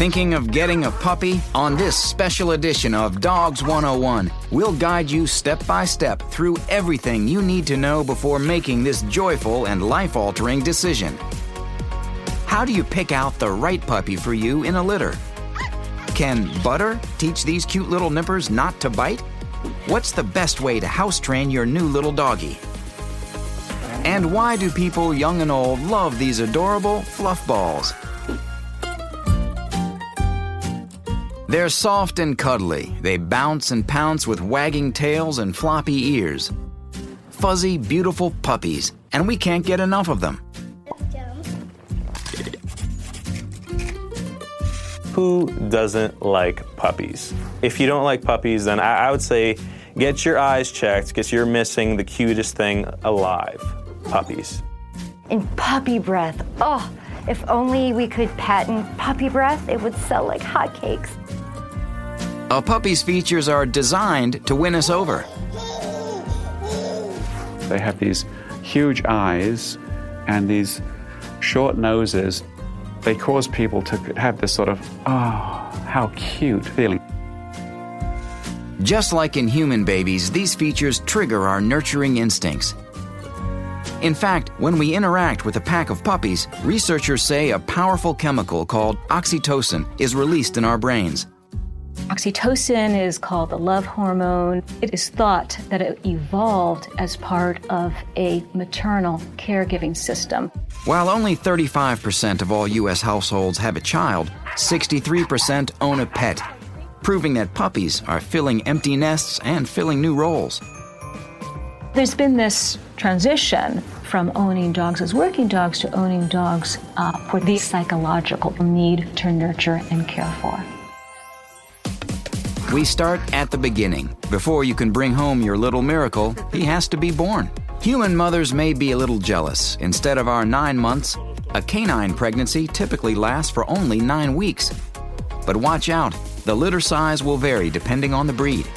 Thinking of getting a puppy? On this special edition of Dogs 101, we'll guide you step by step through everything you need to know before making this joyful and life altering decision. How do you pick out the right puppy for you in a litter? Can butter teach these cute little nippers not to bite? What's the best way to house train your new little doggy? And why do people young and old love these adorable fluff balls? They're soft and cuddly. They bounce and pounce with wagging tails and floppy ears. Fuzzy, beautiful puppies, and we can't get enough of them. Who doesn't like puppies? If you don't like puppies, then I, I would say get your eyes checked because you're missing the cutest thing alive puppies. And puppy breath. Oh, if only we could patent puppy breath, it would sell like hotcakes. A puppy's features are designed to win us over. They have these huge eyes and these short noses. They cause people to have this sort of, oh, how cute feeling. Just like in human babies, these features trigger our nurturing instincts. In fact, when we interact with a pack of puppies, researchers say a powerful chemical called oxytocin is released in our brains. Oxytocin is called the love hormone. It is thought that it evolved as part of a maternal caregiving system. While only 35% of all U.S. households have a child, 63% own a pet, proving that puppies are filling empty nests and filling new roles. There's been this transition from owning dogs as working dogs to owning dogs uh, for the psychological need to nurture and care for. We start at the beginning. Before you can bring home your little miracle, he has to be born. Human mothers may be a little jealous. Instead of our nine months, a canine pregnancy typically lasts for only nine weeks. But watch out, the litter size will vary depending on the breed.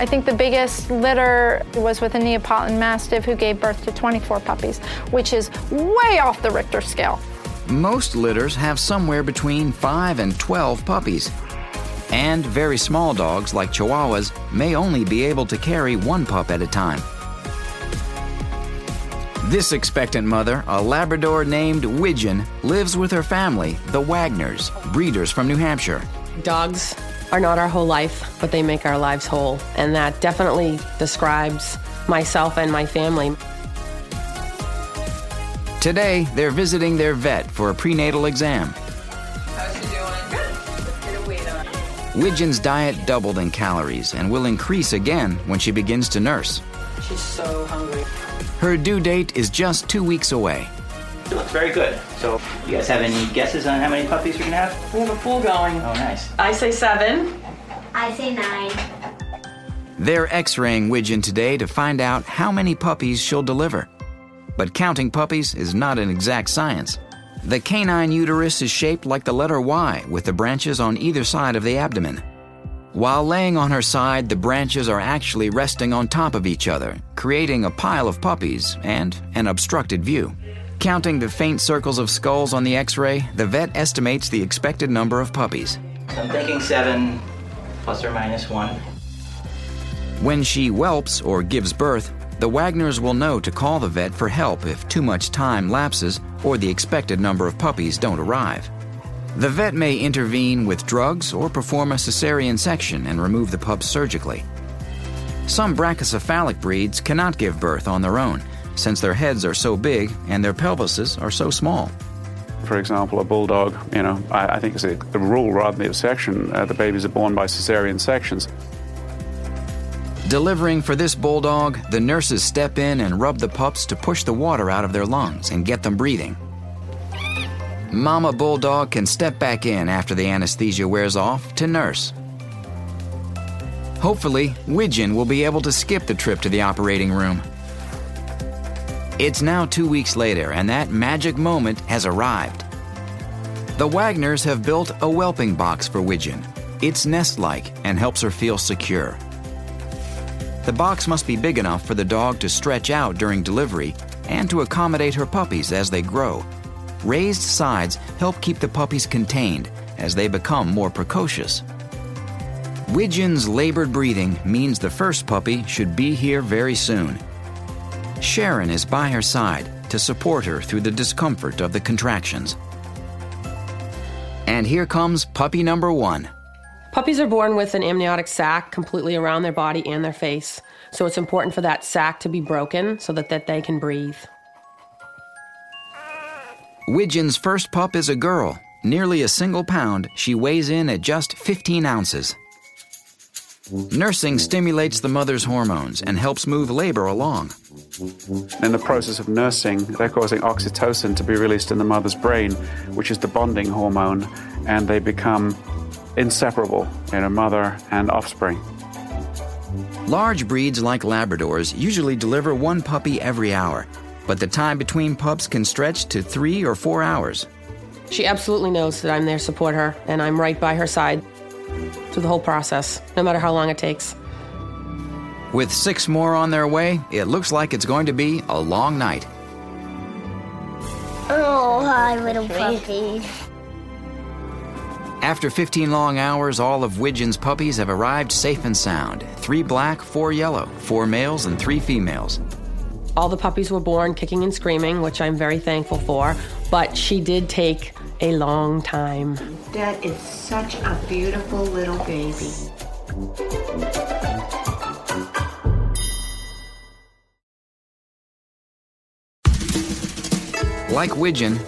I think the biggest litter was with a Neapolitan Mastiff who gave birth to 24 puppies, which is way off the Richter scale. Most litters have somewhere between 5 and 12 puppies. And very small dogs like Chihuahuas may only be able to carry one pup at a time. This expectant mother, a Labrador named Widgeon, lives with her family, the Wagners, breeders from New Hampshire. Dogs are not our whole life, but they make our lives whole. And that definitely describes myself and my family. Today, they're visiting their vet for a prenatal exam. Widgeon's diet doubled in calories and will increase again when she begins to nurse. She's so hungry. Her due date is just two weeks away. It looks very good. So, you guys have any guesses on how many puppies you're gonna have? We have a pool going. Oh, nice. I say seven. I say nine. They're x raying Widgeon today to find out how many puppies she'll deliver. But counting puppies is not an exact science. The canine uterus is shaped like the letter Y with the branches on either side of the abdomen. While laying on her side, the branches are actually resting on top of each other, creating a pile of puppies and an obstructed view. Counting the faint circles of skulls on the x ray, the vet estimates the expected number of puppies. So I'm thinking seven plus or minus one. When she whelps or gives birth, the Wagners will know to call the vet for help if too much time lapses or the expected number of puppies don't arrive. The vet may intervene with drugs or perform a cesarean section and remove the pups surgically. Some brachycephalic breeds cannot give birth on their own, since their heads are so big and their pelvises are so small. For example, a bulldog, you know, I, I think it's a, a, rule rather than a section. Uh, the babies are born by cesarean sections. Delivering for this bulldog, the nurses step in and rub the pups to push the water out of their lungs and get them breathing. Mama Bulldog can step back in after the anesthesia wears off to nurse. Hopefully, Widgeon will be able to skip the trip to the operating room. It's now two weeks later, and that magic moment has arrived. The Wagners have built a whelping box for Widgeon. It's nest like and helps her feel secure. The box must be big enough for the dog to stretch out during delivery and to accommodate her puppies as they grow. Raised sides help keep the puppies contained, as they become more precocious. Widgeon's labored breathing means the first puppy should be here very soon. Sharon is by her side to support her through the discomfort of the contractions. And here comes puppy number one. Puppies are born with an amniotic sac completely around their body and their face. So it's important for that sac to be broken so that, that they can breathe. Widgeon's first pup is a girl. Nearly a single pound, she weighs in at just 15 ounces. Nursing stimulates the mother's hormones and helps move labor along. In the process of nursing, they're causing oxytocin to be released in the mother's brain, which is the bonding hormone, and they become inseparable in a mother and offspring. Large breeds like Labradors usually deliver one puppy every hour, but the time between pups can stretch to three or four hours. She absolutely knows that I'm there to support her, and I'm right by her side through the whole process, no matter how long it takes. With six more on their way, it looks like it's going to be a long night. Oh, hi, little puppy. After 15 long hours, all of Widgeon's puppies have arrived safe and sound. Three black, four yellow, four males, and three females. All the puppies were born kicking and screaming, which I'm very thankful for, but she did take a long time. That is such a beautiful little baby. Like Widgeon,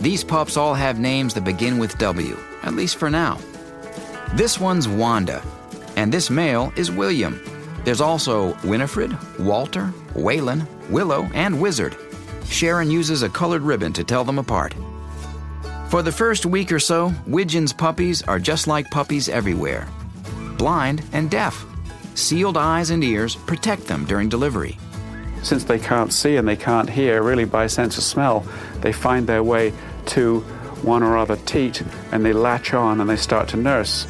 these pups all have names that begin with W, at least for now. This one's Wanda, and this male is William. There's also Winifred, Walter, Waylon, Willow, and Wizard. Sharon uses a colored ribbon to tell them apart. For the first week or so, Widgeon's puppies are just like puppies everywhere blind and deaf. Sealed eyes and ears protect them during delivery. Since they can't see and they can't hear, really by sense of smell, they find their way to one or other teat and they latch on and they start to nurse.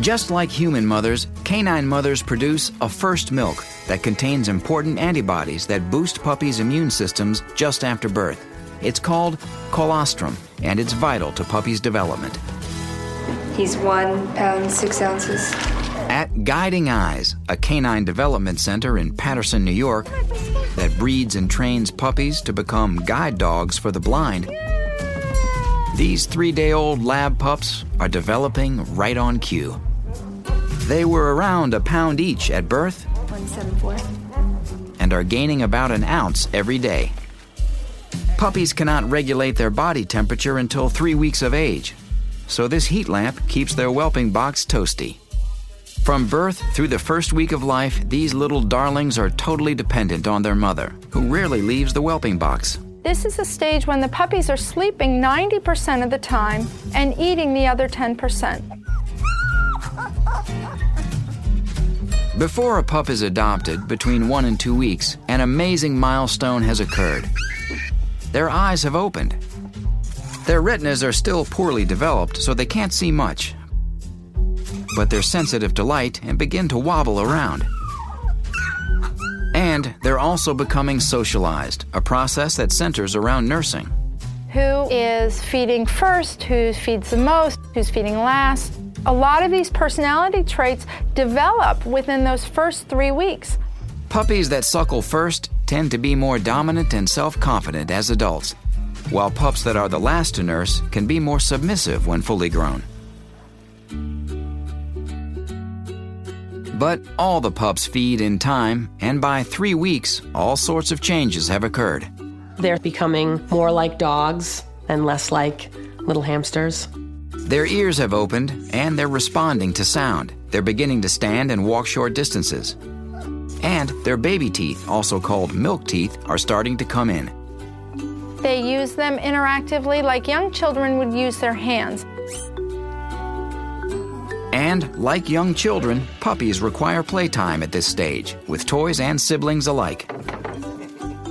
Just like human mothers, canine mothers produce a first milk that contains important antibodies that boost puppies' immune systems just after birth. It's called colostrum, and it's vital to puppies' development. He's one pound, six ounces. At Guiding Eyes, a canine development center in Patterson, New York, that breeds and trains puppies to become guide dogs for the blind, these three day old lab pups are developing right on cue. They were around a pound each at birth and are gaining about an ounce every day. Puppies cannot regulate their body temperature until three weeks of age, so this heat lamp keeps their whelping box toasty. From birth through the first week of life, these little darlings are totally dependent on their mother, who rarely leaves the whelping box. This is a stage when the puppies are sleeping 90% of the time and eating the other 10%. Before a pup is adopted, between one and two weeks, an amazing milestone has occurred. Their eyes have opened. Their retinas are still poorly developed, so they can't see much. But they're sensitive to light and begin to wobble around. And they're also becoming socialized, a process that centers around nursing. Who is feeding first? Who feeds the most? Who's feeding last? A lot of these personality traits develop within those first three weeks. Puppies that suckle first tend to be more dominant and self confident as adults, while pups that are the last to nurse can be more submissive when fully grown. But all the pups feed in time, and by three weeks, all sorts of changes have occurred. They're becoming more like dogs and less like little hamsters. Their ears have opened, and they're responding to sound. They're beginning to stand and walk short distances. And their baby teeth, also called milk teeth, are starting to come in. They use them interactively like young children would use their hands. And, like young children, puppies require playtime at this stage, with toys and siblings alike.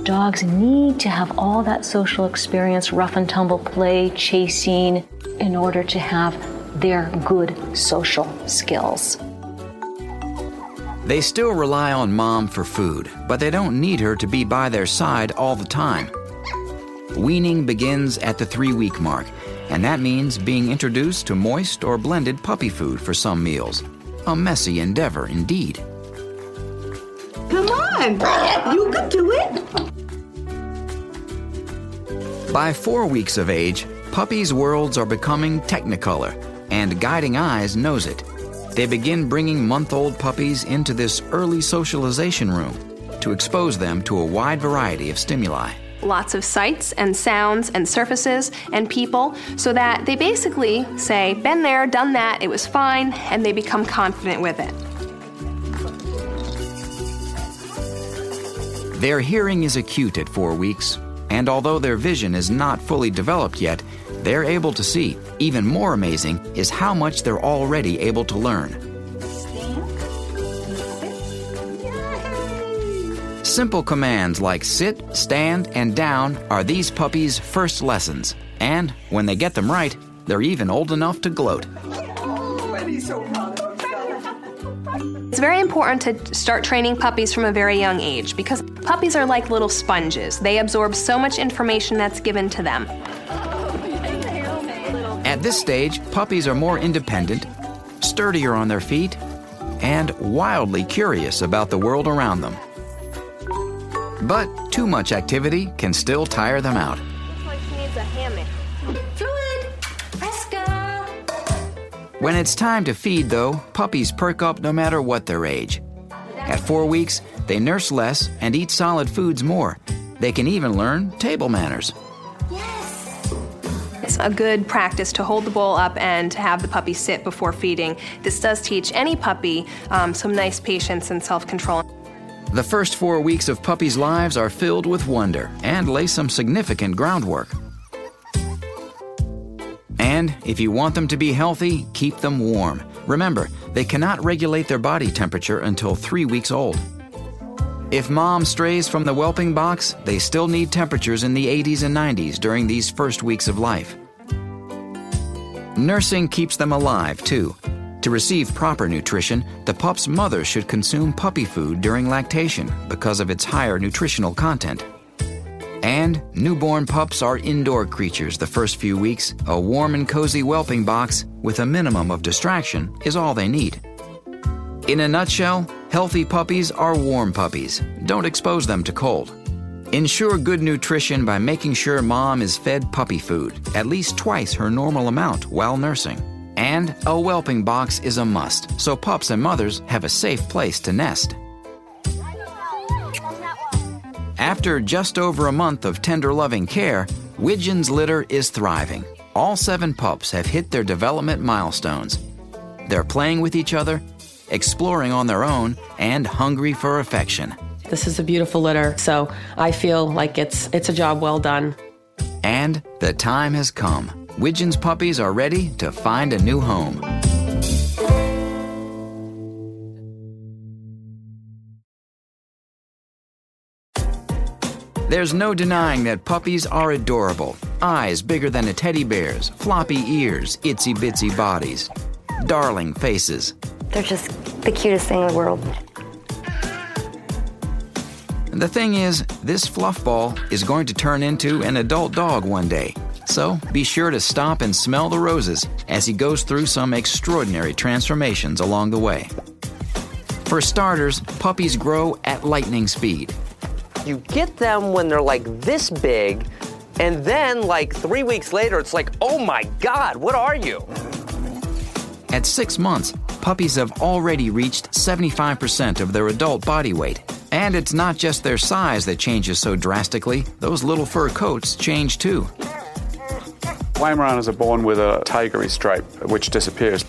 Dogs need to have all that social experience, rough and tumble play, chasing, in order to have their good social skills. They still rely on mom for food, but they don't need her to be by their side all the time. Weaning begins at the three week mark, and that means being introduced to moist or blended puppy food for some meals. A messy endeavor indeed. Come on, you can do it. By four weeks of age, puppies' worlds are becoming technicolor, and Guiding Eyes knows it. They begin bringing month old puppies into this early socialization room to expose them to a wide variety of stimuli. Lots of sights and sounds and surfaces and people so that they basically say, Been there, done that, it was fine, and they become confident with it. Their hearing is acute at four weeks, and although their vision is not fully developed yet, they're able to see. Even more amazing is how much they're already able to learn. Simple commands like sit, stand, and down are these puppies' first lessons. And when they get them right, they're even old enough to gloat. It's very important to start training puppies from a very young age because puppies are like little sponges. They absorb so much information that's given to them. At this stage, puppies are more independent, sturdier on their feet, and wildly curious about the world around them. But too much activity can still tire them out. Fluid! Fresca! When it's time to feed, though, puppies perk up no matter what their age. At four weeks, they nurse less and eat solid foods more. They can even learn table manners. Yes! It's a good practice to hold the bowl up and to have the puppy sit before feeding. This does teach any puppy um, some nice patience and self control. The first four weeks of puppies' lives are filled with wonder and lay some significant groundwork. And if you want them to be healthy, keep them warm. Remember, they cannot regulate their body temperature until three weeks old. If mom strays from the whelping box, they still need temperatures in the 80s and 90s during these first weeks of life. Nursing keeps them alive, too. To receive proper nutrition, the pup's mother should consume puppy food during lactation because of its higher nutritional content. And newborn pups are indoor creatures the first few weeks. A warm and cozy whelping box with a minimum of distraction is all they need. In a nutshell, healthy puppies are warm puppies. Don't expose them to cold. Ensure good nutrition by making sure mom is fed puppy food, at least twice her normal amount while nursing. And a whelping box is a must, so pups and mothers have a safe place to nest. After just over a month of tender loving care, Widgeon's litter is thriving. All seven pups have hit their development milestones. They're playing with each other, exploring on their own, and hungry for affection. This is a beautiful litter, so I feel like it's it's a job well done. And the time has come. Widgeon's puppies are ready to find a new home. There's no denying that puppies are adorable. Eyes bigger than a teddy bear's, floppy ears, itsy bitsy bodies, darling faces. They're just the cutest thing in the world. The thing is, this fluff ball is going to turn into an adult dog one day. So be sure to stop and smell the roses as he goes through some extraordinary transformations along the way. For starters, puppies grow at lightning speed. You get them when they're like this big, and then like three weeks later, it's like, oh my God, what are you? At six months, puppies have already reached 75% of their adult body weight. And it's not just their size that changes so drastically, those little fur coats change too. Weimaraners are born with a tigery stripe, which disappears.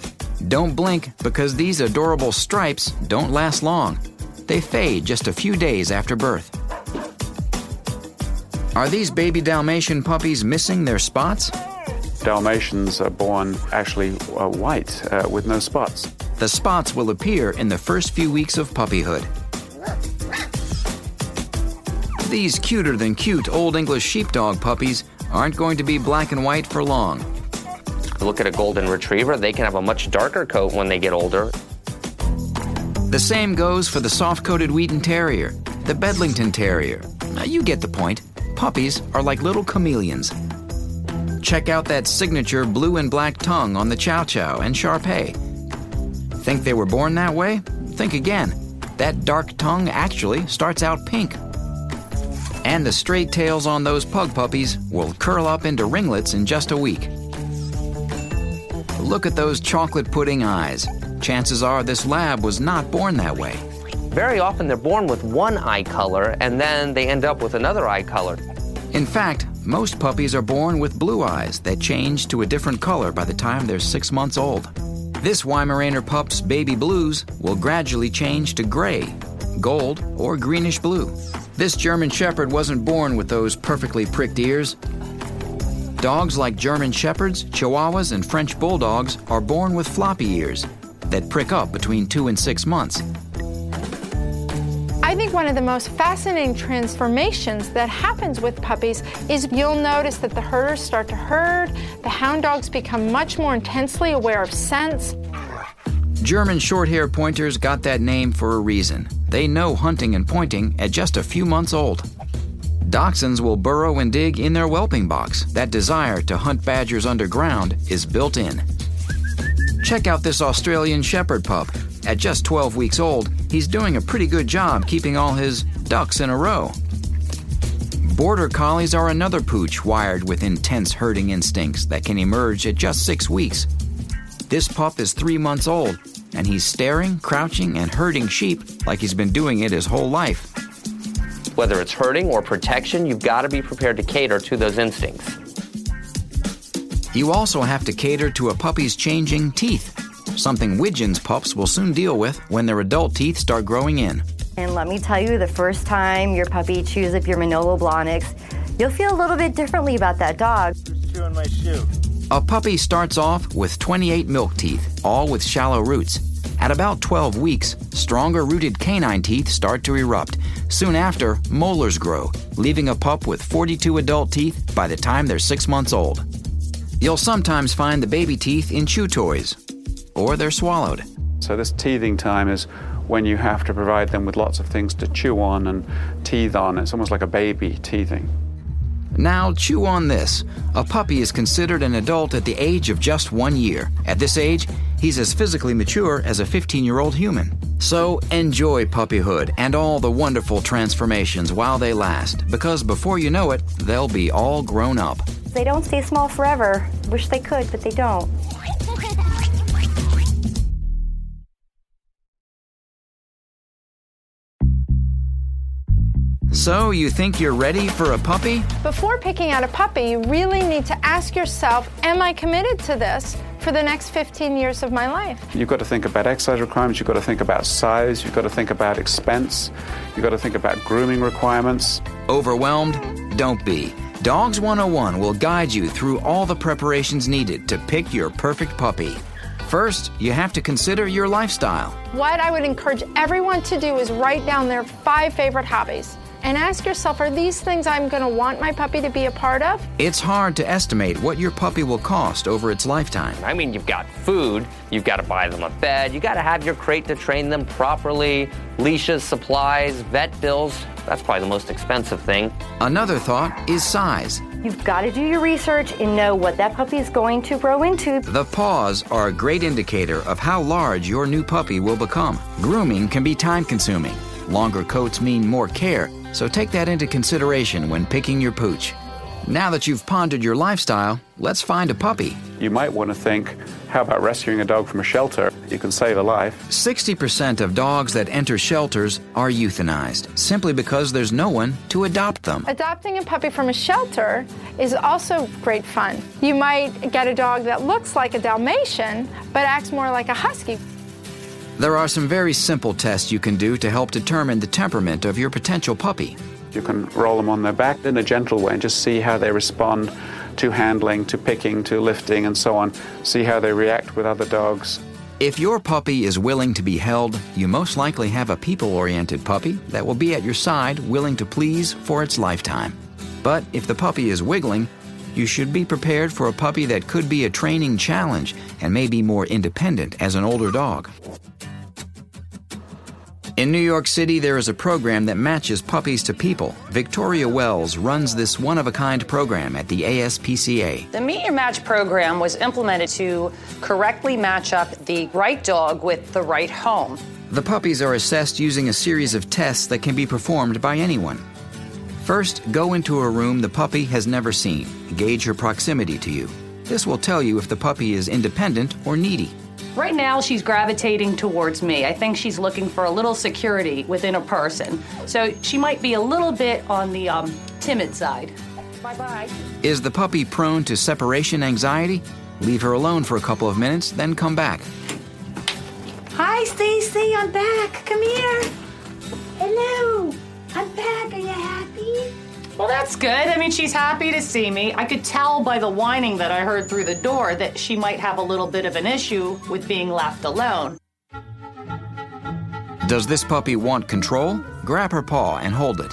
Don't blink because these adorable stripes don't last long. They fade just a few days after birth. Are these baby Dalmatian puppies missing their spots? Dalmatians are born actually uh, white uh, with no spots. The spots will appear in the first few weeks of puppyhood. These cuter than cute Old English sheepdog puppies aren't going to be black and white for long. Look at a golden retriever, they can have a much darker coat when they get older. The same goes for the soft coated Wheaten Terrier, the Bedlington Terrier. Now, you get the point. Puppies are like little chameleons. Check out that signature blue and black tongue on the Chow Chow and Shar Pei. Think they were born that way? Think again. That dark tongue actually starts out pink. And the straight tails on those pug puppies will curl up into ringlets in just a week. Look at those chocolate pudding eyes. Chances are this lab was not born that way. Very often they're born with one eye color and then they end up with another eye color. In fact, most puppies are born with blue eyes that change to a different color by the time they're six months old. This Weimaraner pup's baby blues will gradually change to gray, gold, or greenish blue. This German Shepherd wasn't born with those perfectly pricked ears. Dogs like German Shepherds, Chihuahuas, and French Bulldogs are born with floppy ears that prick up between two and six months. I think one of the most fascinating transformations that happens with puppies is you'll notice that the herders start to herd, the hound dogs become much more intensely aware of scents. German short Shorthair Pointers got that name for a reason. They know hunting and pointing at just a few months old. Dachshunds will burrow and dig in their whelping box. That desire to hunt badgers underground is built in. Check out this Australian Shepherd pup. At just 12 weeks old, he's doing a pretty good job keeping all his ducks in a row. Border Collies are another pooch wired with intense herding instincts that can emerge at just six weeks. This pup is three months old, and he's staring, crouching, and herding sheep like he's been doing it his whole life. Whether it's herding or protection, you've got to be prepared to cater to those instincts. You also have to cater to a puppy's changing teeth, something Widgeon's pups will soon deal with when their adult teeth start growing in. And let me tell you, the first time your puppy chews up your Manolo Blahniks, you'll feel a little bit differently about that dog. chewing my shoe? A puppy starts off with 28 milk teeth, all with shallow roots. At about 12 weeks, stronger rooted canine teeth start to erupt. Soon after, molars grow, leaving a pup with 42 adult teeth by the time they're six months old. You'll sometimes find the baby teeth in chew toys, or they're swallowed. So, this teething time is when you have to provide them with lots of things to chew on and teeth on. It's almost like a baby teething. Now, chew on this. A puppy is considered an adult at the age of just one year. At this age, he's as physically mature as a 15 year old human. So, enjoy puppyhood and all the wonderful transformations while they last, because before you know it, they'll be all grown up. They don't stay small forever. Wish they could, but they don't. So, you think you're ready for a puppy? Before picking out a puppy, you really need to ask yourself Am I committed to this for the next 15 years of my life? You've got to think about exercise requirements, you've got to think about size, you've got to think about expense, you've got to think about grooming requirements. Overwhelmed? Don't be. Dogs 101 will guide you through all the preparations needed to pick your perfect puppy. First, you have to consider your lifestyle. What I would encourage everyone to do is write down their five favorite hobbies and ask yourself are these things I'm going to want my puppy to be a part of? It's hard to estimate what your puppy will cost over its lifetime. I mean, you've got food, you've got to buy them a bed, you got to have your crate to train them properly, leashes, supplies, vet bills. That's probably the most expensive thing. Another thought is size. You've got to do your research and know what that puppy is going to grow into. The paws are a great indicator of how large your new puppy will become. Grooming can be time consuming. Longer coats mean more care, so take that into consideration when picking your pooch. Now that you've pondered your lifestyle, let's find a puppy. You might want to think how about rescuing a dog from a shelter? You can save a life. 60% of dogs that enter shelters are euthanized simply because there's no one to adopt them. Adopting a puppy from a shelter is also great fun. You might get a dog that looks like a Dalmatian but acts more like a husky. There are some very simple tests you can do to help determine the temperament of your potential puppy. You can roll them on their back in a gentle way and just see how they respond to handling, to picking, to lifting, and so on. See how they react with other dogs. If your puppy is willing to be held, you most likely have a people oriented puppy that will be at your side, willing to please for its lifetime. But if the puppy is wiggling, you should be prepared for a puppy that could be a training challenge and may be more independent as an older dog. In New York City, there is a program that matches puppies to people. Victoria Wells runs this one of a kind program at the ASPCA. The Meet Your Match program was implemented to correctly match up the right dog with the right home. The puppies are assessed using a series of tests that can be performed by anyone. First, go into a room the puppy has never seen. Gauge her proximity to you. This will tell you if the puppy is independent or needy. Right now, she's gravitating towards me. I think she's looking for a little security within a person. So she might be a little bit on the um, timid side. Bye bye. Is the puppy prone to separation anxiety? Leave her alone for a couple of minutes, then come back. Hi, Stacy. I'm back. Come here. Hello. That's good. I mean, she's happy to see me. I could tell by the whining that I heard through the door that she might have a little bit of an issue with being left alone. Does this puppy want control? Grab her paw and hold it.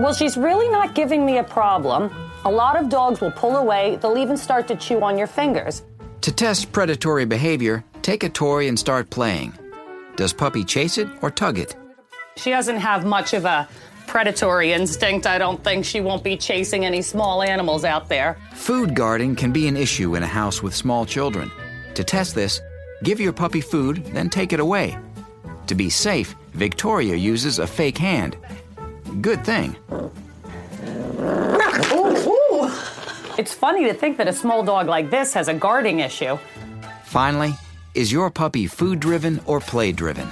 Well, she's really not giving me a problem. A lot of dogs will pull away, they'll even start to chew on your fingers. To test predatory behavior, take a toy and start playing. Does puppy chase it or tug it? She doesn't have much of a predatory instinct. I don't think she won't be chasing any small animals out there. Food guarding can be an issue in a house with small children. To test this, give your puppy food, then take it away. To be safe, Victoria uses a fake hand. Good thing. Ooh, ooh. It's funny to think that a small dog like this has a guarding issue. Finally, is your puppy food driven or play driven?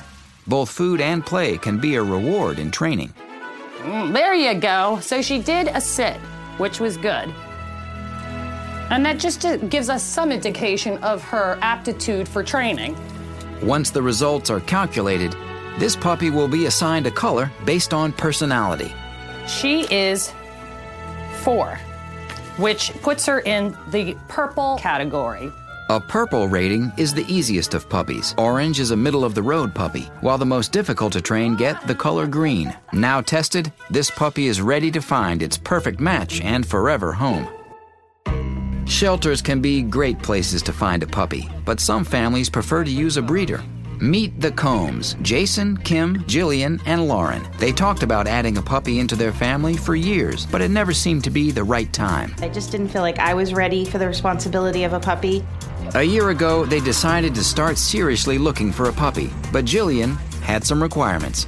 Both food and play can be a reward in training. Mm, there you go. So she did a sit, which was good. And that just uh, gives us some indication of her aptitude for training. Once the results are calculated, this puppy will be assigned a color based on personality. She is four, which puts her in the purple category. A purple rating is the easiest of puppies. Orange is a middle of the road puppy, while the most difficult to train get the color green. Now tested, this puppy is ready to find its perfect match and forever home. Shelters can be great places to find a puppy, but some families prefer to use a breeder. Meet the Combs, Jason, Kim, Jillian, and Lauren. They talked about adding a puppy into their family for years, but it never seemed to be the right time. I just didn't feel like I was ready for the responsibility of a puppy. A year ago, they decided to start seriously looking for a puppy, but Jillian had some requirements.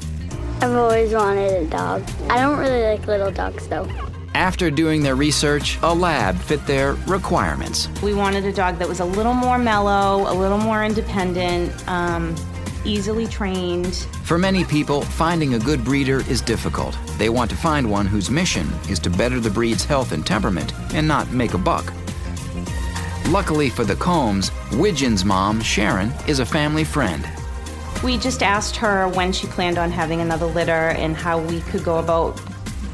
I've always wanted a dog. I don't really like little dogs though. After doing their research, a lab fit their requirements. We wanted a dog that was a little more mellow, a little more independent, um, easily trained. For many people, finding a good breeder is difficult. They want to find one whose mission is to better the breed's health and temperament and not make a buck. Luckily for the Combs, Widgeon's mom, Sharon, is a family friend. We just asked her when she planned on having another litter and how we could go about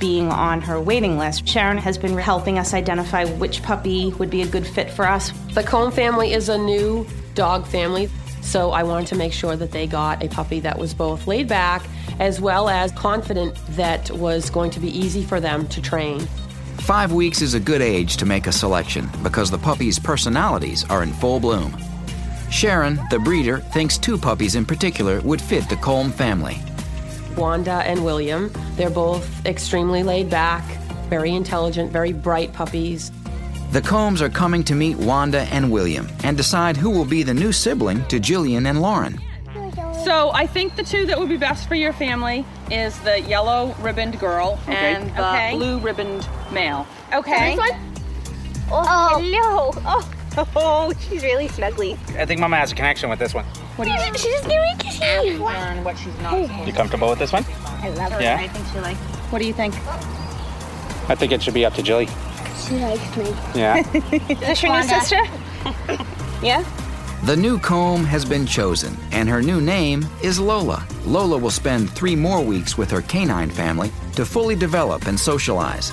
being on her waiting list. Sharon has been helping us identify which puppy would be a good fit for us. The Comb family is a new dog family, so I wanted to make sure that they got a puppy that was both laid back as well as confident that was going to be easy for them to train. Five weeks is a good age to make a selection because the puppy's personalities are in full bloom. Sharon, the breeder, thinks two puppies in particular would fit the Comb family. Wanda and William, they're both extremely laid back, very intelligent, very bright puppies. The Combs are coming to meet Wanda and William and decide who will be the new sibling to Jillian and Lauren. So I think the two that would be best for your family is the yellow ribboned girl Okay. and the Okay. blue ribboned male. Okay. This oh, oh, hello. Oh, oh, she's really snuggly. I think Mama has a connection with this one. What do you think? She just gave me a kissy. Learn what she's not You comfortable with this one? I love her. Yeah? I think she likes What do you think? I think it should be up to Jilly. She likes me. Yeah. Is this your new sister? yeah? The new comb has been chosen, and her new name is Lola. Lola will spend three more weeks with her canine family to fully develop and socialize.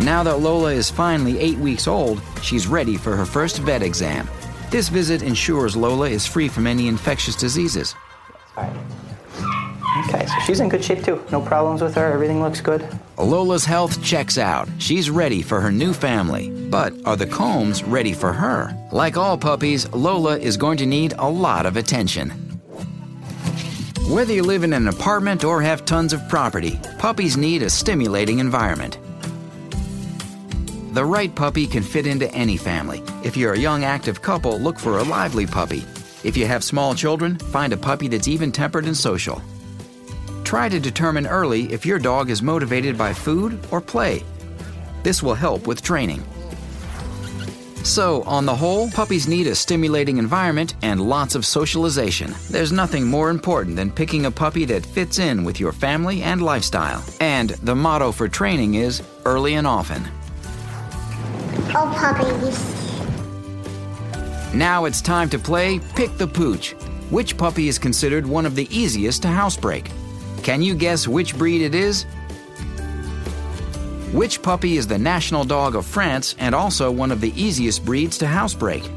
Now that Lola is finally eight weeks old, she's ready for her first vet exam. This visit ensures Lola is free from any infectious diseases. Okay, so she's in good shape too. No problems with her. Everything looks good. Lola's health checks out. She's ready for her new family. But are the Combs ready for her? Like all puppies, Lola is going to need a lot of attention. Whether you live in an apartment or have tons of property, puppies need a stimulating environment. The right puppy can fit into any family. If you're a young active couple, look for a lively puppy. If you have small children, find a puppy that's even tempered and social. Try to determine early if your dog is motivated by food or play. This will help with training. So, on the whole, puppies need a stimulating environment and lots of socialization. There's nothing more important than picking a puppy that fits in with your family and lifestyle. And the motto for training is early and often. Oh, puppies. Now it's time to play Pick the Pooch. Which puppy is considered one of the easiest to housebreak? Can you guess which breed it is? Which puppy is the national dog of France and also one of the easiest breeds to housebreak?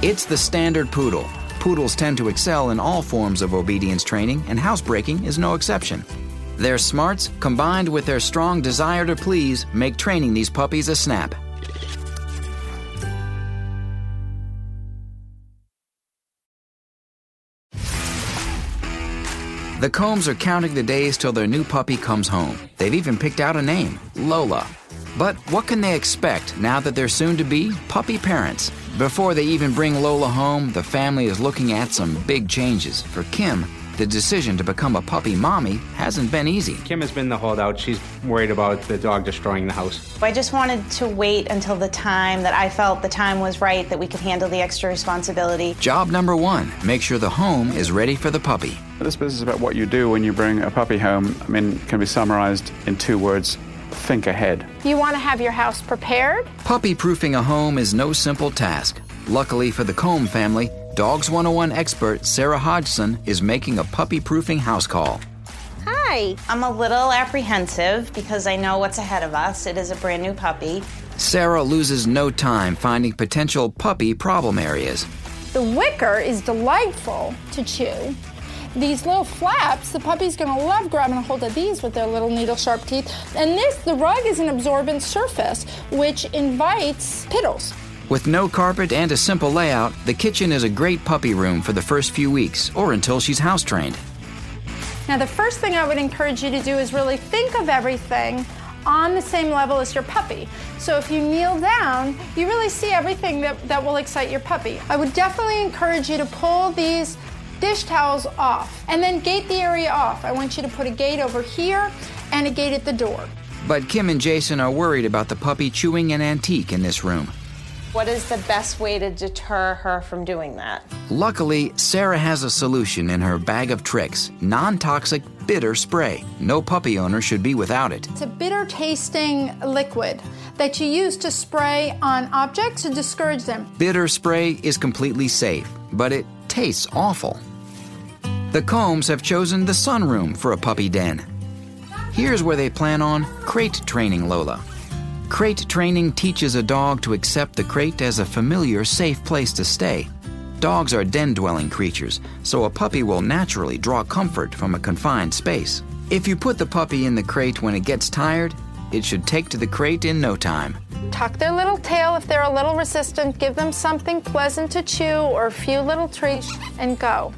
It's the standard poodle. Poodles tend to excel in all forms of obedience training, and housebreaking is no exception. Their smarts, combined with their strong desire to please, make training these puppies a snap. The Combs are counting the days till their new puppy comes home. They've even picked out a name Lola. But what can they expect now that they're soon to be puppy parents? Before they even bring Lola home, the family is looking at some big changes. For Kim, the decision to become a puppy mommy hasn't been easy. Kim has been the holdout. She's worried about the dog destroying the house. I just wanted to wait until the time that I felt the time was right that we could handle the extra responsibility. Job number one make sure the home is ready for the puppy. This business about what you do when you bring a puppy home. I mean, can be summarized in two words think ahead. You want to have your house prepared. Puppy proofing a home is no simple task. Luckily for the Combe family, Dogs 101 expert Sarah Hodgson is making a puppy proofing house call. Hi. I'm a little apprehensive because I know what's ahead of us. It is a brand new puppy. Sarah loses no time finding potential puppy problem areas. The wicker is delightful to chew. These little flaps, the puppy's gonna love grabbing a hold of these with their little needle sharp teeth. And this, the rug is an absorbent surface, which invites piddles. With no carpet and a simple layout, the kitchen is a great puppy room for the first few weeks or until she's house trained. Now, the first thing I would encourage you to do is really think of everything on the same level as your puppy. So if you kneel down, you really see everything that, that will excite your puppy. I would definitely encourage you to pull these dish towels off and then gate the area off. I want you to put a gate over here and a gate at the door. But Kim and Jason are worried about the puppy chewing an antique in this room. What is the best way to deter her from doing that? Luckily, Sarah has a solution in her bag of tricks non toxic bitter spray. No puppy owner should be without it. It's a bitter tasting liquid that you use to spray on objects to discourage them. Bitter spray is completely safe, but it tastes awful. The Combs have chosen the sunroom for a puppy den. Here's where they plan on crate training Lola. Crate training teaches a dog to accept the crate as a familiar, safe place to stay. Dogs are den dwelling creatures, so a puppy will naturally draw comfort from a confined space. If you put the puppy in the crate when it gets tired, it should take to the crate in no time. Tuck their little tail if they're a little resistant, give them something pleasant to chew or a few little treats, and go.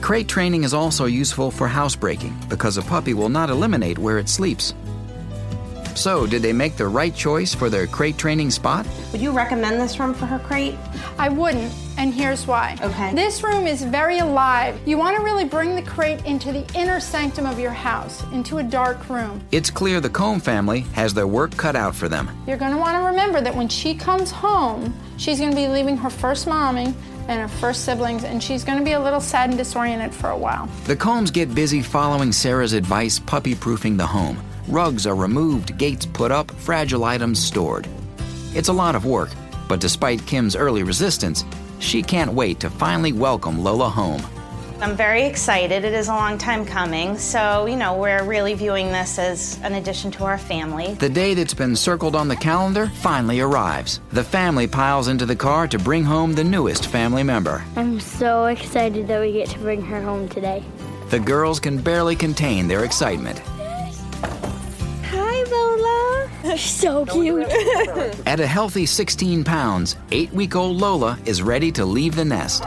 Crate training is also useful for housebreaking because a puppy will not eliminate where it sleeps. So, did they make the right choice for their crate training spot? Would you recommend this room for her crate? I wouldn't, and here's why. Okay. This room is very alive. You want to really bring the crate into the inner sanctum of your house, into a dark room. It's clear the Comb family has their work cut out for them. You're going to want to remember that when she comes home, she's going to be leaving her first mommy and her first siblings, and she's going to be a little sad and disoriented for a while. The Combs get busy following Sarah's advice, puppy proofing the home. Rugs are removed, gates put up, fragile items stored. It's a lot of work, but despite Kim's early resistance, she can't wait to finally welcome Lola home. I'm very excited. It is a long time coming, so, you know, we're really viewing this as an addition to our family. The day that's been circled on the calendar finally arrives. The family piles into the car to bring home the newest family member. I'm so excited that we get to bring her home today. The girls can barely contain their excitement. Hi, Lola. so cute. At a healthy 16 pounds, eight week old Lola is ready to leave the nest.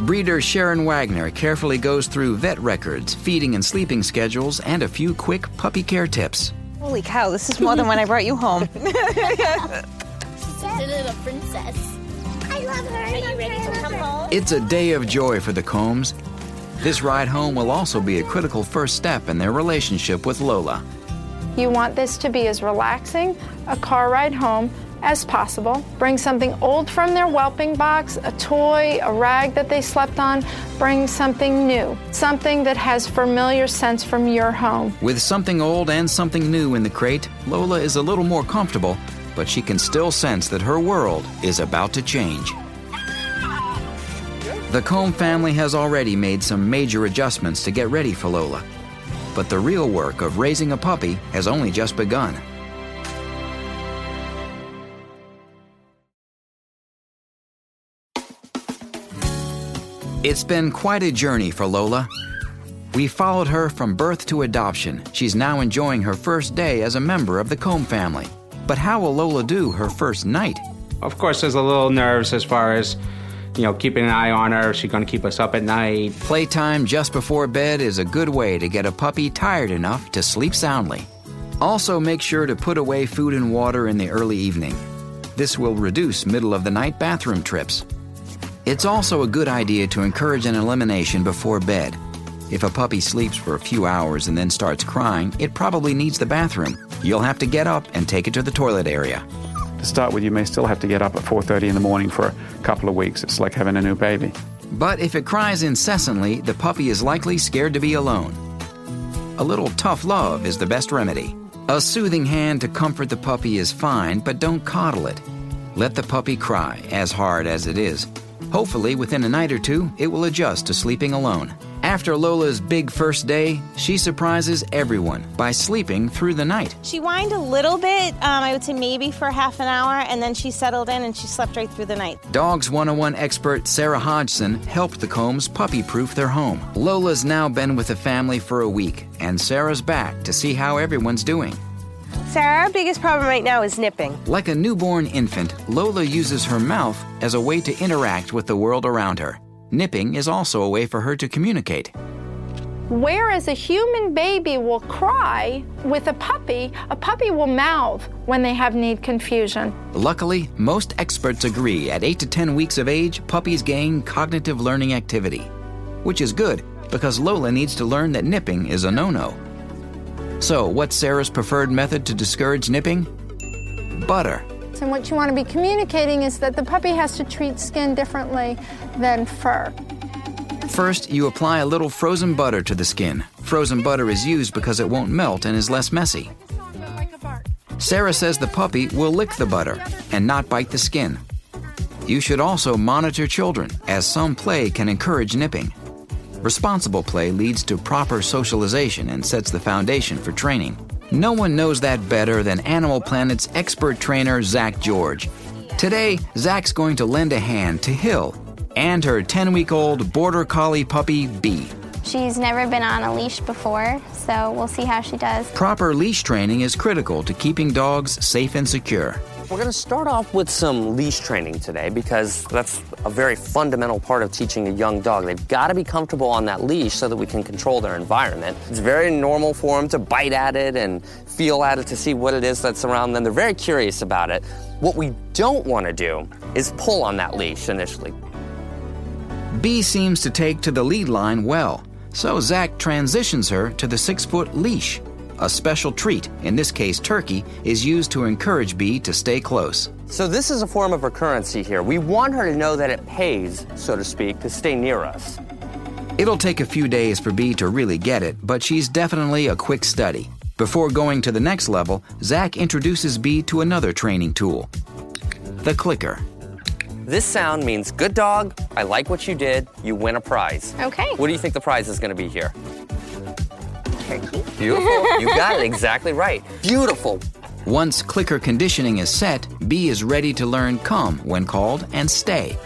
Breeder Sharon Wagner carefully goes through vet records, feeding and sleeping schedules, and a few quick puppy care tips. Holy cow, this is more than when I brought you home. She's a little princess. I love her. Are you ready to come home? It's a day of joy for the Combs. This ride home will also be a critical first step in their relationship with Lola. You want this to be as relaxing a car ride home as possible. Bring something old from their whelping box, a toy, a rag that they slept on. Bring something new, something that has familiar scents from your home. With something old and something new in the crate, Lola is a little more comfortable, but she can still sense that her world is about to change. The Comb family has already made some major adjustments to get ready for Lola. But the real work of raising a puppy has only just begun. It's been quite a journey for Lola. We followed her from birth to adoption. She's now enjoying her first day as a member of the Comb family. But how will Lola do her first night? Of course, there's a little nerves as far as, you know, keeping an eye on her. Is she going to keep us up at night? Playtime just before bed is a good way to get a puppy tired enough to sleep soundly. Also, make sure to put away food and water in the early evening. This will reduce middle of the night bathroom trips. It's also a good idea to encourage an elimination before bed. If a puppy sleeps for a few hours and then starts crying, it probably needs the bathroom. You'll have to get up and take it to the toilet area. To start with, you may still have to get up at 4:30 in the morning for a couple of weeks. It's like having a new baby. But if it cries incessantly, the puppy is likely scared to be alone. A little tough love is the best remedy. A soothing hand to comfort the puppy is fine, but don't coddle it. Let the puppy cry, as hard as it is. Hopefully, within a night or two, it will adjust to sleeping alone. After Lola's big first day, she surprises everyone by sleeping through the night. She whined a little bit, um, I would say maybe for half an hour, and then she settled in and she slept right through the night. Dogs 101 expert Sarah Hodgson helped the Combs puppy proof their home. Lola's now been with the family for a week, and Sarah's back to see how everyone's doing. Sarah, our biggest problem right now is nipping. Like a newborn infant, Lola uses her mouth as a way to interact with the world around her. Nipping is also a way for her to communicate. Whereas a human baby will cry, with a puppy, a puppy will mouth when they have need confusion. Luckily, most experts agree at 8 to 10 weeks of age, puppies gain cognitive learning activity, which is good because Lola needs to learn that nipping is a no no. So, what's Sarah's preferred method to discourage nipping? Butter. And what you want to be communicating is that the puppy has to treat skin differently than fur. First, you apply a little frozen butter to the skin. Frozen butter is used because it won't melt and is less messy. Sarah says the puppy will lick the butter and not bite the skin. You should also monitor children, as some play can encourage nipping. Responsible play leads to proper socialization and sets the foundation for training. No one knows that better than Animal Planet's expert trainer, Zak George. Today, Zak's going to lend a hand to Hill and her 10 week old border collie puppy, Bee. She's never been on a leash before, so we'll see how she does. Proper leash training is critical to keeping dogs safe and secure. We're going to start off with some leash training today because that's a very fundamental part of teaching a young dog. They've got to be comfortable on that leash so that we can control their environment. It's very normal for them to bite at it and feel at it to see what it is that's around them. They're very curious about it. What we don't want to do is pull on that leash initially. B seems to take to the lead line well, so Zak transitions her to the six foot leash. A special treat, in this case turkey, is used to encourage Bee to stay close. So, this is a form of recurrency here. We want her to know that it pays, so to speak, to stay near us. It'll take a few days for Bee to really get it, but she's definitely a quick study. Before going to the next level, Zak introduces Bee to another training tool the clicker. This sound means good dog, I like what you did, you win a prize. Okay. What do you think the prize is going to be here? Turkey. Beautiful. you got it exactly right. Beautiful. Once clicker conditioning is set, B is ready to learn come when called and stay.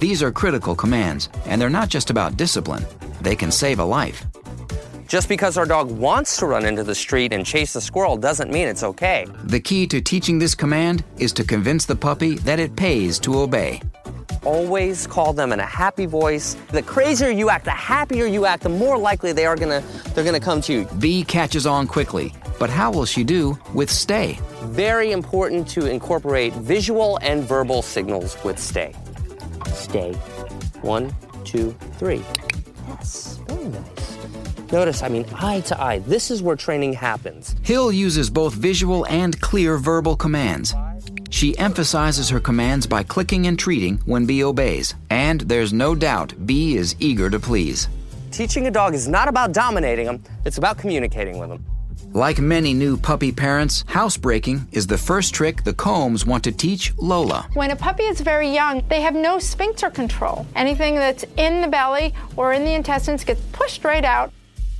These are critical commands, and they're not just about discipline, they can save a life. Just because our dog wants to run into the street and chase the squirrel doesn't mean it's okay. The key to teaching this command is to convince the puppy that it pays to obey. always call them in a happy voice. The crazier you act, the happier you act, the more likely they are gonna they're gonna come to you. B catches on quickly, but how will she do with stay? Very important to incorporate visual and verbal signals with stay. Stay. One, two, three. Yes, very nice. Notice, I mean, eye to eye. This is where training happens. Hill uses both visual and clear verbal commands. She emphasizes her commands by clicking and treating when B obeys, and there's no doubt B is eager to please. Teaching a dog is not about dominating them, it's about communicating with them. Like many new puppy parents, housebreaking is the first trick the Combs want to teach Lola. When a puppy is very young, they have no sphincter control. Anything that's in the belly or in the intestines gets pushed right out.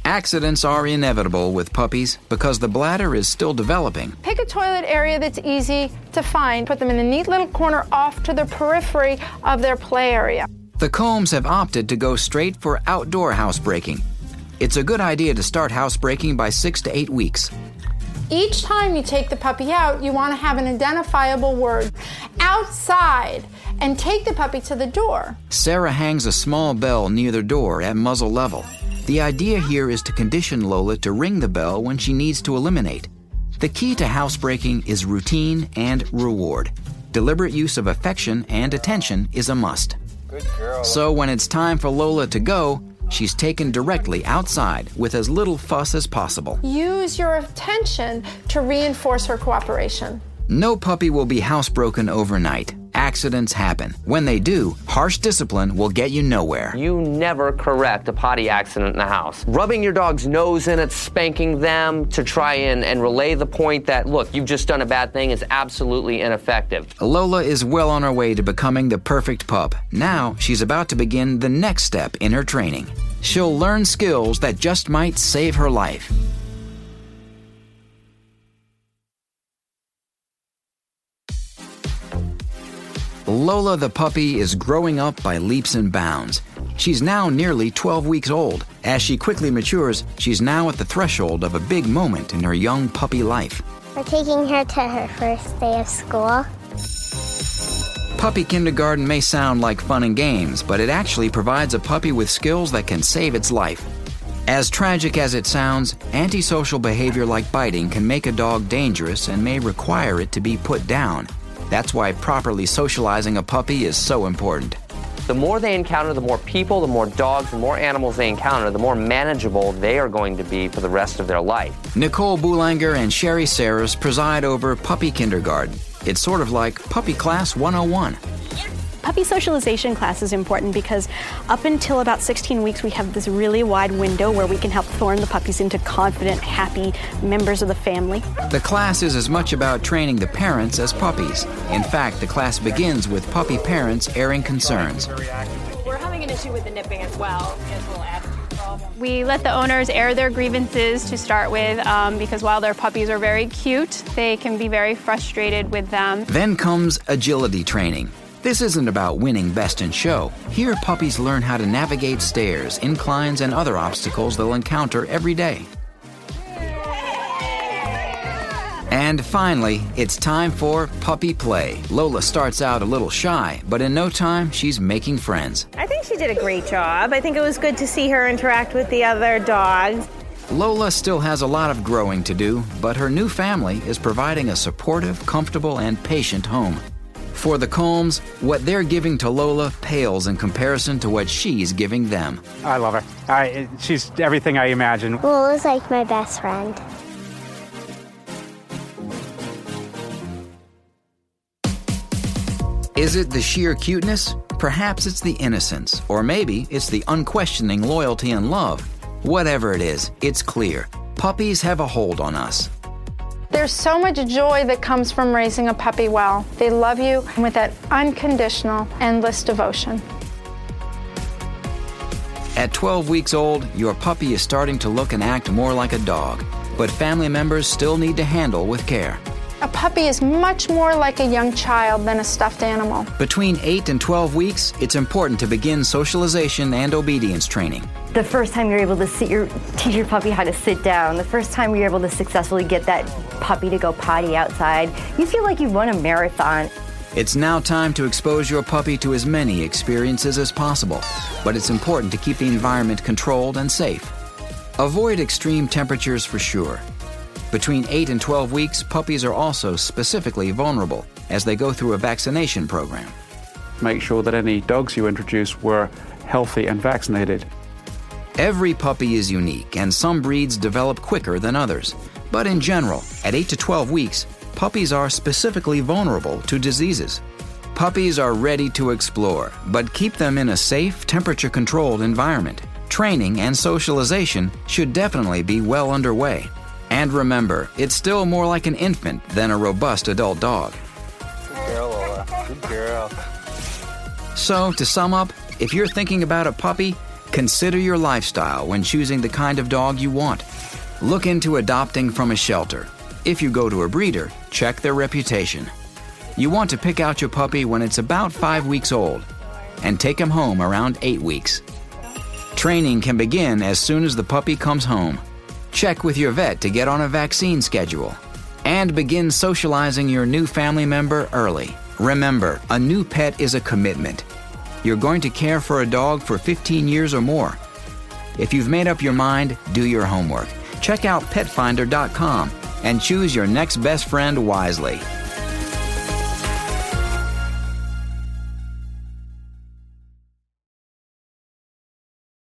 Accidents are inevitable with puppies because the bladder is still developing. Pick a toilet area that's easy to find, put them in a neat little corner off to the periphery of their play area. The Combs have opted to go straight for outdoor housebreaking. It's a good idea to start housebreaking by six to eight weeks. Each time you take the puppy out, you want to have an identifiable word outside and take the puppy to the door. Sarah hangs a small bell near the door at muzzle level. The idea here is to condition Lola to ring the bell when she needs to eliminate. The key to housebreaking is routine and reward. Deliberate use of affection and attention is a must. So when it's time for Lola to go, she's taken directly outside with as little fuss as possible. Use your attention to reinforce her cooperation. No puppy will be housebroken overnight. Accidents happen. When they do, harsh discipline will get you nowhere. You never correct a potty accident in the house. Rubbing your dog's nose in it, spanking them to try and, and relay the point that, look, you've just done a bad thing is absolutely ineffective. Lola is well on her way to becoming the perfect pup. Now she's about to begin the next step in her training. She'll learn skills that just might save her life. Lola the puppy is growing up by leaps and bounds. She's now nearly 12 weeks old. As she quickly matures, she's now at the threshold of a big moment in her young puppy life. We're taking her to her first day of school. Puppy kindergarten may sound like fun and games, but it actually provides a puppy with skills that can save its life. As tragic as it sounds, antisocial behavior like biting can make a dog dangerous and may require it to be put down. That's why properly socializing a puppy is so important. The more they encounter, the more people, the more dogs, the more animals they encounter, the more manageable they are going to be for the rest of their life. Nicole Boulanger and Sherry Saris preside over Puppy Kindergarten. It's sort of like Puppy Class 101. Puppy socialization class is important because up until about 16 weeks, we have this really wide window where we can help form the puppies into confident, happy members of the family. The class is as much about training the parents as puppies. In fact, the class begins with puppy parents airing concerns. We're having an issue with the nipping as well. We let the owners air their grievances to start with um, because while their puppies are very cute, they can be very frustrated with them. Then comes agility training. This isn't about winning best in show. Here, puppies learn how to navigate stairs, inclines, and other obstacles they'll encounter every day. And finally, it's time for puppy play. Lola starts out a little shy, but in no time, she's making friends. I think she did a great job. I think it was good to see her interact with the other dogs. Lola still has a lot of growing to do, but her new family is providing a supportive, comfortable, and patient home. For the Combs, what they're giving to Lola pales in comparison to what she's giving them. I love her. I, she's everything I imagine. Lola's like my best friend. Is it the sheer cuteness? Perhaps it's the innocence, or maybe it's the unquestioning loyalty and love. Whatever it is, it's clear. Puppies have a hold on us. There's so much joy that comes from raising a puppy well. They love you with that unconditional, endless devotion. At 12 weeks old, your puppy is starting to look and act more like a dog, but family members still need to handle with care. A puppy is much more like a young child than a stuffed animal. Between 8 and 12 weeks, it's important to begin socialization and obedience training. The first time you're able to sit your, teach your puppy how to sit down, the first time you're able to successfully get that puppy to go potty outside, you feel like you've won a marathon. It's now time to expose your puppy to as many experiences as possible, but it's important to keep the environment controlled and safe. Avoid extreme temperatures for sure. Between 8 and 12 weeks, puppies are also specifically vulnerable as they go through a vaccination program. Make sure that any dogs you introduce were healthy and vaccinated. Every puppy is unique, and some breeds develop quicker than others. But in general, at 8 to 12 weeks, puppies are specifically vulnerable to diseases. Puppies are ready to explore, but keep them in a safe, temperature controlled environment. Training and socialization should definitely be well underway. And remember, it's still more like an infant than a robust adult dog. Good girl, Lola. Good girl. So, to sum up, if you're thinking about a puppy, consider your lifestyle when choosing the kind of dog you want. Look into adopting from a shelter. If you go to a breeder, check their reputation. You want to pick out your puppy when it's about five weeks old and take him home around eight weeks. Training can begin as soon as the puppy comes home. Check with your vet to get on a vaccine schedule. And begin socializing your new family member early. Remember, a new pet is a commitment. You're going to care for a dog for 15 years or more. If you've made up your mind, do your homework. Check out petfinder.com and choose your next best friend wisely.